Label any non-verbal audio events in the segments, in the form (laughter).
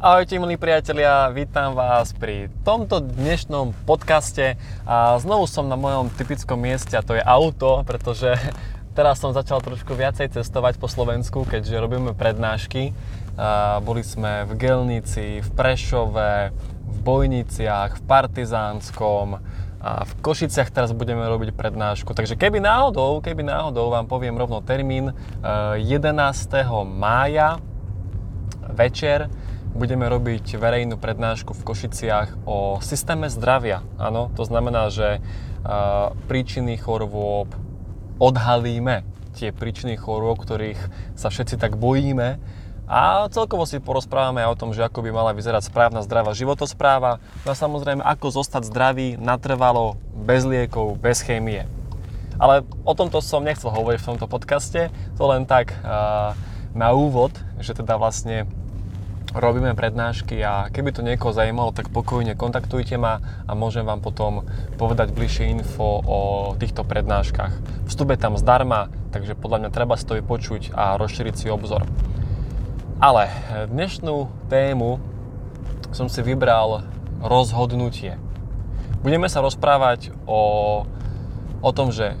Ahojte milí priatelia, vítam vás pri tomto dnešnom podcaste a znovu som na mojom typickom mieste a to je auto, pretože (laughs) teraz som začal trošku viacej cestovať po Slovensku, keďže robíme prednášky. Boli sme v Gelnici, v Prešove, v Bojniciach, v Partizánskom, a v Košiciach teraz budeme robiť prednášku. Takže keby náhodou, keby náhodou vám poviem rovno termín 11. mája večer budeme robiť verejnú prednášku v Košiciach o systéme zdravia. Áno, to znamená, že uh, príčiny chorôb odhalíme tie príčiny chorôb, ktorých sa všetci tak bojíme a celkovo si porozprávame o tom, že ako by mala vyzerať správna zdravá životospráva no a samozrejme ako zostať zdravý natrvalo, bez liekov, bez chémie. Ale o tomto som nechcel hovoriť v tomto podcaste, to len tak uh, na úvod, že teda vlastne robíme prednášky a keby to niekoho zajímalo, tak pokojne kontaktujte ma a môžem vám potom povedať bližšie info o týchto prednáškach. Vstup je tam zdarma, takže podľa mňa treba si to vypočuť a rozšíriť si obzor. Ale dnešnú tému som si vybral rozhodnutie. Budeme sa rozprávať o, o tom, že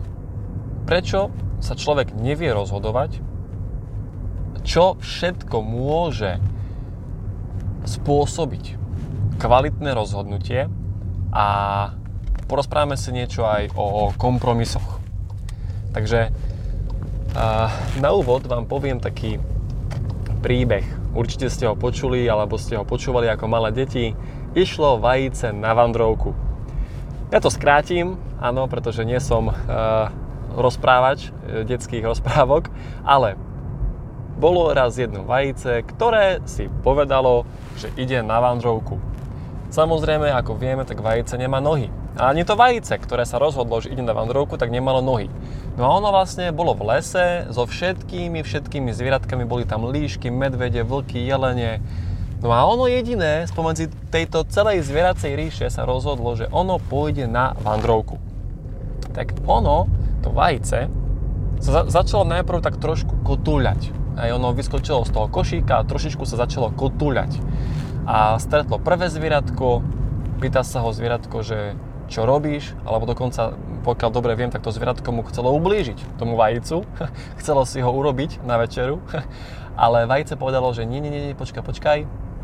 prečo sa človek nevie rozhodovať, čo všetko môže spôsobiť kvalitné rozhodnutie a porozprávame si niečo aj o kompromisoch. Takže na úvod vám poviem taký príbeh. Určite ste ho počuli alebo ste ho počúvali ako malé deti. Išlo vajíce na vandrovku. Ja to skrátim, áno, pretože nie som rozprávač uh, detských rozprávok, ale bolo raz jedno vajíce, ktoré si povedalo, že ide na vandrovku. Samozrejme, ako vieme, tak vajíce nemá nohy. A ani to vajíce, ktoré sa rozhodlo, že ide na vandrovku, tak nemalo nohy. No a ono vlastne bolo v lese so všetkými, všetkými zvieratkami. Boli tam líšky, medvede, vlky, jelene. No a ono jediné spomedzi tejto celej zvieracej ríše sa rozhodlo, že ono pôjde na vandrovku. Tak ono, to vajíce, sa začalo najprv tak trošku kotúľať aj ono vyskočilo z toho košíka a trošičku sa začalo kotúľať. A stretlo prvé zvieratko, pýta sa ho zvieratko, že čo robíš, alebo dokonca, pokiaľ dobre viem, tak to zvieratko mu chcelo ublížiť tomu vajícu, (laughs) chcelo si ho urobiť na večeru, (laughs) ale vajíce povedalo, že nie, nie, nie, počkaj, počkaj,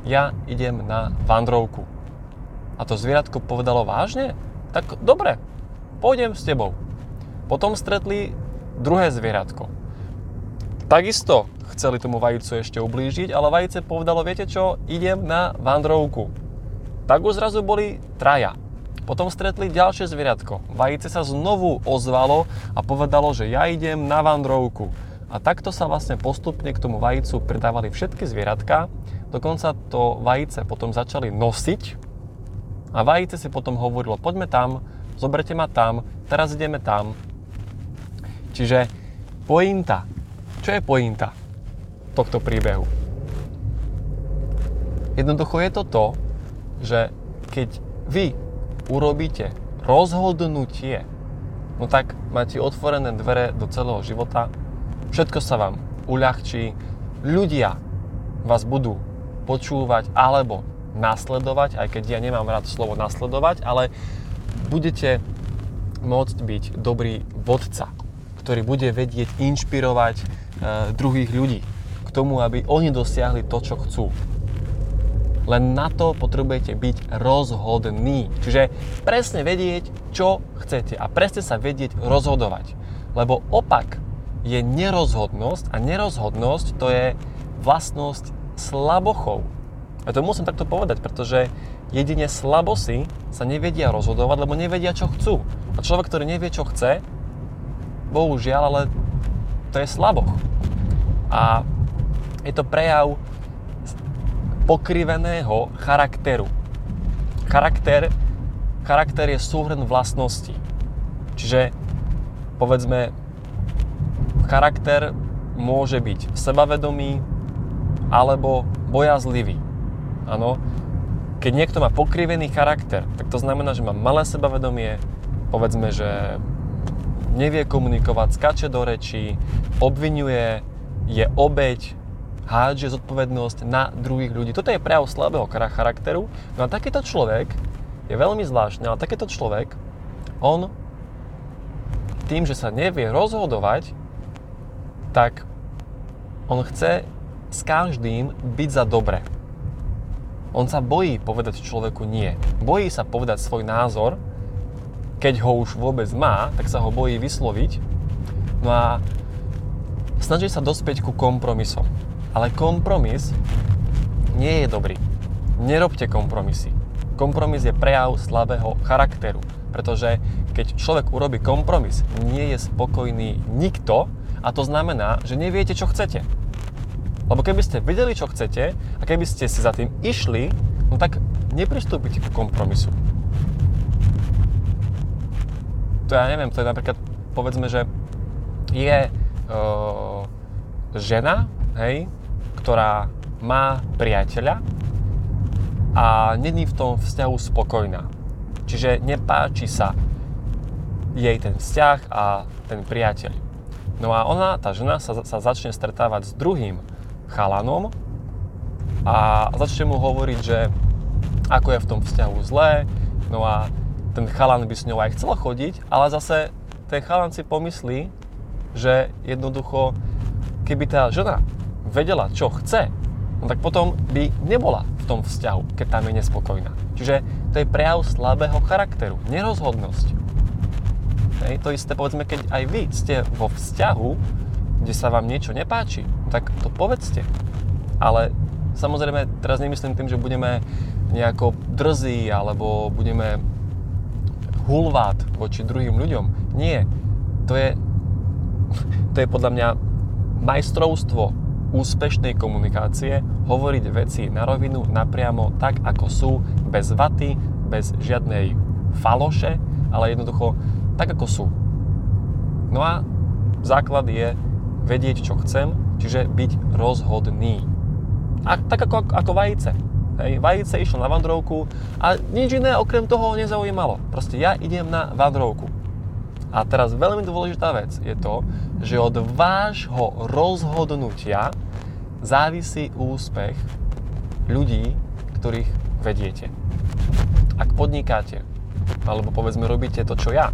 ja idem na vandrovku. A to zvieratko povedalo vážne? Tak dobre, pôjdem s tebou. Potom stretli druhé zvieratko. Takisto chceli tomu vajícu ešte ublížiť, ale vajíce povedalo, viete čo, idem na vandrovku. Tak už zrazu boli traja. Potom stretli ďalšie zvieratko. Vajíce sa znovu ozvalo a povedalo, že ja idem na vandrovku. A takto sa vlastne postupne k tomu vajícu pridávali všetky zvieratka. Dokonca to vajíce potom začali nosiť a vajíce si potom hovorilo, poďme tam, zoberte ma tam, teraz ideme tam. Čiže pointa. Čo je pointa? tohto príbehu. Jednoducho je to to, že keď vy urobíte rozhodnutie, no tak máte otvorené dvere do celého života, všetko sa vám uľahčí, ľudia vás budú počúvať alebo nasledovať, aj keď ja nemám rád slovo nasledovať, ale budete môcť byť dobrý vodca, ktorý bude vedieť inšpirovať e, druhých ľudí tomu, aby oni dosiahli to, čo chcú. Len na to potrebujete byť rozhodní. Čiže presne vedieť, čo chcete a presne sa vedieť rozhodovať. Lebo opak je nerozhodnosť a nerozhodnosť to je vlastnosť slabochov. A to musím takto povedať, pretože jedine slabosy sa nevedia rozhodovať, lebo nevedia, čo chcú. A človek, ktorý nevie, čo chce, bohužiaľ, ale to je slaboch. A je to prejav pokriveného charakteru. Charakter, charakter je súhrn vlastností. Čiže povedzme, charakter môže byť sebavedomý alebo bojazlivý. Áno. Keď niekto má pokrivený charakter, tak to znamená, že má malé sebavedomie, povedzme, že nevie komunikovať, skače do rečí, obvinuje, je obeď, hádže zodpovednosť na druhých ľudí. Toto je prejav slabého charakteru. No a takýto človek je veľmi zvláštny, ale takýto človek, on tým, že sa nevie rozhodovať, tak on chce s každým byť za dobre. On sa bojí povedať človeku nie. Bojí sa povedať svoj názor, keď ho už vôbec má, tak sa ho bojí vysloviť. No a snaží sa dospieť ku kompromisom. Ale kompromis nie je dobrý. Nerobte kompromisy. Kompromis je prejav slabého charakteru, pretože keď človek urobí kompromis, nie je spokojný nikto a to znamená, že neviete, čo chcete. Lebo keby ste vedeli, čo chcete a keby ste si za tým išli, no tak nepristúpite ku kompromisu. To ja neviem, to je napríklad, povedzme, že je uh, žena, hej, ktorá má priateľa a není v tom vzťahu spokojná. Čiže nepáči sa jej ten vzťah a ten priateľ. No a ona, tá žena, sa, sa začne stretávať s druhým chalanom a začne mu hovoriť, že ako je v tom vzťahu zlé, no a ten chalan by s ňou aj chcel chodiť, ale zase ten chalan si pomyslí, že jednoducho, keby tá žena vedela, čo chce, no tak potom by nebola v tom vzťahu, keď tam je nespokojná. Čiže to je prejav slabého charakteru, nerozhodnosť. Hej, to isté povedzme, keď aj vy ste vo vzťahu, kde sa vám niečo nepáči, no tak to povedzte. Ale samozrejme, teraz nemyslím tým, že budeme nejako drzí alebo budeme hulvát voči druhým ľuďom. Nie. To je, (laughs) to je podľa mňa majstrovstvo úspešnej komunikácie hovoriť veci na rovinu, napriamo, tak ako sú, bez vaty, bez žiadnej faloše, ale jednoducho tak ako sú. No a základ je vedieť, čo chcem, čiže byť rozhodný. A tak ako, ako vajíce. Hej, vajíce išlo na vandrovku a nič iné okrem toho nezaujímalo. Proste ja idem na vandrovku. A teraz veľmi dôležitá vec je to, že od vášho rozhodnutia závisí úspech ľudí, ktorých vediete. Ak podnikáte, alebo povedzme robíte to, čo ja,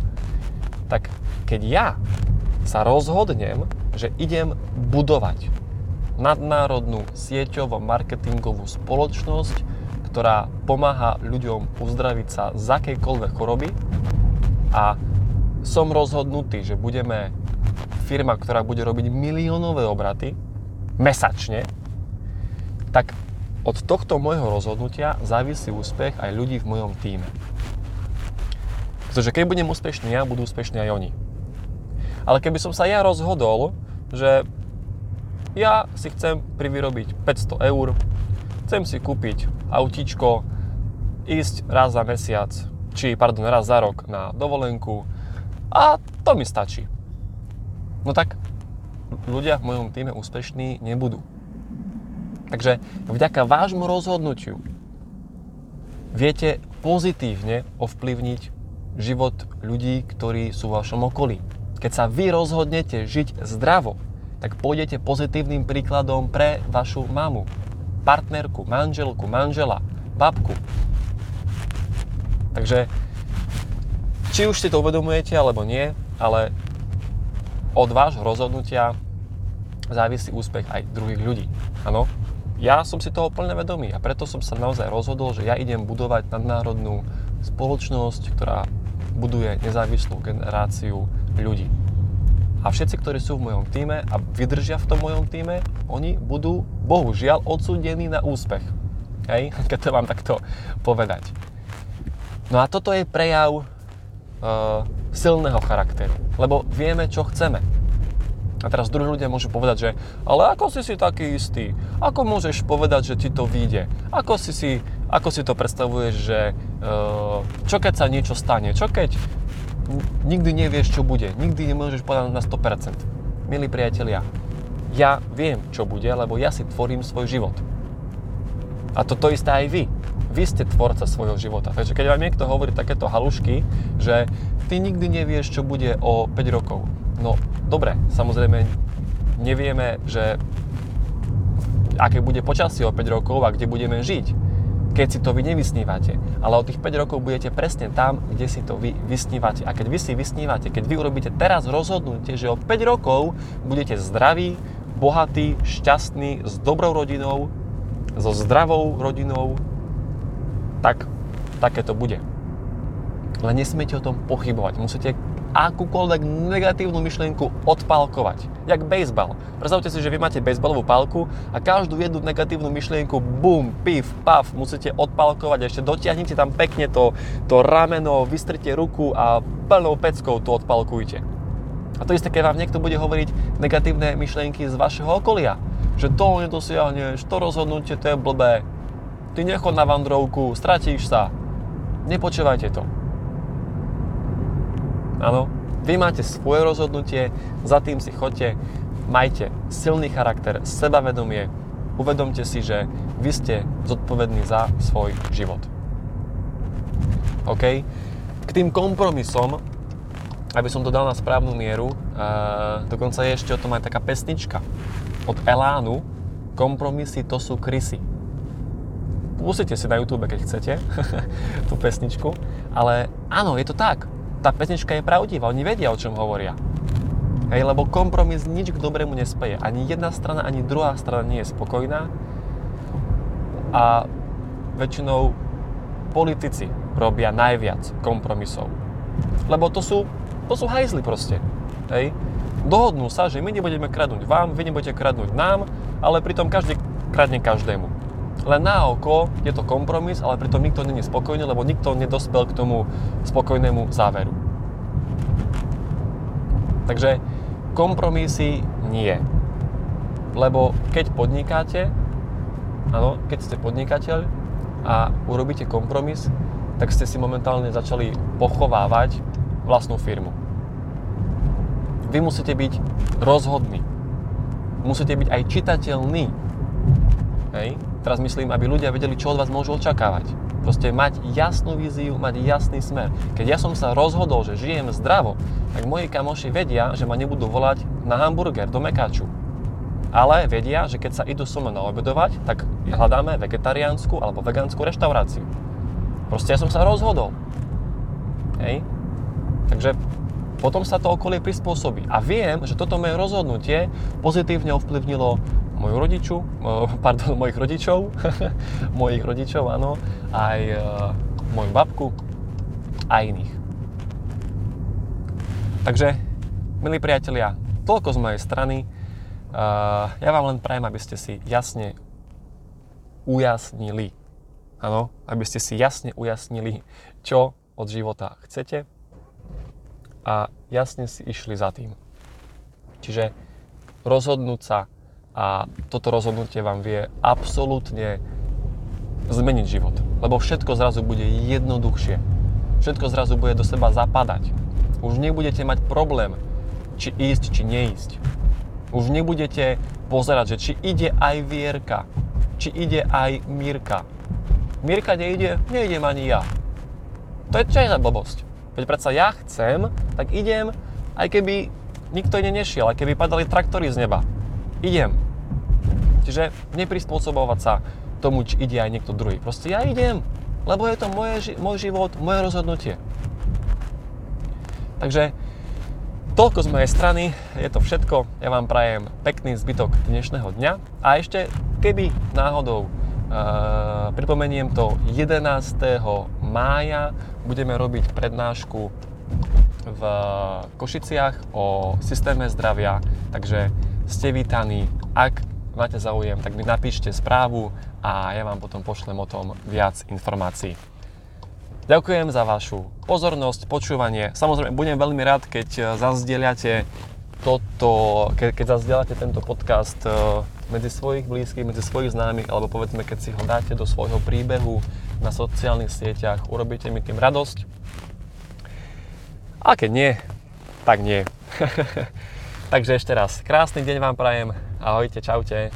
tak keď ja sa rozhodnem, že idem budovať nadnárodnú sieťovo marketingovú spoločnosť, ktorá pomáha ľuďom uzdraviť sa z akejkoľvek choroby a som rozhodnutý, že budeme firma, ktorá bude robiť miliónové obraty, mesačne, tak od tohto môjho rozhodnutia závisí úspech aj ľudí v mojom týme. Pretože keď budem úspešný ja, budú úspešní aj oni. Ale keby som sa ja rozhodol, že ja si chcem privyrobiť 500 eur, chcem si kúpiť autíčko, ísť raz za mesiac, či pardon, raz za rok na dovolenku a to mi stačí. No tak ľudia v mojom týme úspešní nebudú. Takže vďaka vášmu rozhodnutiu viete pozitívne ovplyvniť život ľudí, ktorí sú v vašom okolí. Keď sa vy rozhodnete žiť zdravo, tak pôjdete pozitívnym príkladom pre vašu mamu, partnerku, manželku, manžela, babku. Takže či už si to uvedomujete alebo nie, ale od vášho rozhodnutia závisí úspech aj druhých ľudí. Áno, ja som si toho plne vedomý a preto som sa naozaj rozhodol, že ja idem budovať nadnárodnú spoločnosť, ktorá buduje nezávislú generáciu ľudí. A všetci, ktorí sú v mojom týme a vydržia v tom mojom týme, oni budú, bohužiaľ, odsúdení na úspech. Hej? (laughs) Keď to mám takto povedať. No a toto je prejav uh, silného charakteru, lebo vieme, čo chceme. A teraz druhí ľudia môžu povedať, že ale ako si si taký istý? Ako môžeš povedať, že ti to vyjde? Ako si, si, ako si to predstavuješ, že uh, čo keď sa niečo stane? Čo keď nikdy nevieš, čo bude? Nikdy nemôžeš povedať na 100%. Milí priatelia, ja viem, čo bude, lebo ja si tvorím svoj život. A toto isté aj vy. Vy ste tvorca svojho života. Takže keď vám niekto hovorí takéto halušky, že ty nikdy nevieš, čo bude o 5 rokov. No, dobre, samozrejme, nevieme, že aké bude počasie o 5 rokov a kde budeme žiť, keď si to vy nevysnívate. Ale o tých 5 rokov budete presne tam, kde si to vy vysnívate. A keď vy si vysnívate, keď vy urobíte teraz rozhodnutie, že o 5 rokov budete zdraví, bohatí, šťastní, s dobrou rodinou, so zdravou rodinou, tak také to bude. Len nesmiete o tom pochybovať. Musíte akúkoľvek negatívnu myšlienku odpálkovať. Jak baseball. Predstavte si, že vy máte baseballovú pálku a každú jednu negatívnu myšlienku, bum, pif, paf, musíte odpálkovať a ešte dotiahnite tam pekne to, to rameno, vystrite ruku a plnou peckou to odpálkujte. A to isté, keď vám niekto bude hovoriť negatívne myšlienky z vašeho okolia. Že to nedosiahneš, to rozhodnutie, to je blbé. Ty nechod na vandrovku, stratíš sa. Nepočúvajte to. Áno, vy máte svoje rozhodnutie, za tým si chodte, majte silný charakter, sebavedomie, uvedomte si, že vy ste zodpovední za svoj život. OK? K tým kompromisom, aby som to dal na správnu mieru, uh, dokonca je ešte o tom aj taká pesnička od Elánu, kompromisy to sú krysy. Pustite si na YouTube, keď chcete, (laughs) tú pesničku, ale áno, je to tak tá pesnička je pravdivá, oni vedia, o čom hovoria. Hej, lebo kompromis nič k dobrému nespeje. Ani jedna strana, ani druhá strana nie je spokojná. A väčšinou politici robia najviac kompromisov. Lebo to sú, to sú hajzly proste. Hej. Dohodnú sa, že my nebudeme kradnúť vám, vy nebudete kradnúť nám, ale pritom každý kradne každému. Len na oko je to kompromis, ale pritom nikto není spokojný, lebo nikto nedospel k tomu spokojnému záveru. Takže kompromisy nie. Lebo keď podnikáte, áno, keď ste podnikateľ a urobíte kompromis, tak ste si momentálne začali pochovávať vlastnú firmu. Vy musíte byť rozhodní. Musíte byť aj čitateľní. Hej? Teraz myslím, aby ľudia vedeli, čo od vás môžu očakávať. Proste mať jasnú víziu, mať jasný smer. Keď ja som sa rozhodol, že žijem zdravo, tak moji kamoši vedia, že ma nebudú volať na hamburger do Mekáču. Ale vedia, že keď sa idú so mnou naobedovať, tak hľadáme vegetariánsku alebo vegánsku reštauráciu. Proste ja som sa rozhodol. Hej? Takže potom sa to okolie prispôsobí. A viem, že toto moje rozhodnutie pozitívne ovplyvnilo moju rodiču, (laughs) pardon, mojich rodičov, (laughs) mojich rodičov, áno, aj uh, moju babku a iných. Takže, milí priatelia, toľko z mojej strany. Uh, ja vám len prajem, aby ste si jasne ujasnili, áno, aby ste si jasne ujasnili, čo od života chcete a jasne si išli za tým. Čiže rozhodnúť sa a toto rozhodnutie vám vie absolútne zmeniť život. Lebo všetko zrazu bude jednoduchšie. Všetko zrazu bude do seba zapadať. Už nebudete mať problém, či ísť, či neísť. Už nebudete pozerať, že či ide aj Vierka, či ide aj Mirka. Mirka nejde, nejdem ani ja. To je čo je za blbosť? Veď predsa ja chcem, tak idem, aj keby nikto iný nešiel, aj keby padali traktory z neba idem. Čiže neprispôsobovať sa tomu, či ide aj niekto druhý. Proste ja idem, lebo je to moje, môj život, moje rozhodnutie. Takže toľko z mojej strany, je to všetko. Ja vám prajem pekný zbytok dnešného dňa. A ešte, keby náhodou Uh, pripomeniem to, 11. mája budeme robiť prednášku v Košiciach o systéme zdravia, takže ste vítaní. Ak máte záujem, tak mi napíšte správu a ja vám potom pošlem o tom viac informácií. Ďakujem za vašu pozornosť, počúvanie. Samozrejme, budem veľmi rád, keď zazdieľate toto, ke, keď zazdieľate tento podcast e, medzi svojich blízkych, medzi svojich známych, alebo povedzme, keď si ho dáte do svojho príbehu na sociálnych sieťach, urobíte mi tým radosť. A keď nie, tak nie. (laughs) Takže ešte raz, krásny deň vám prajem. Ahojte, čaute.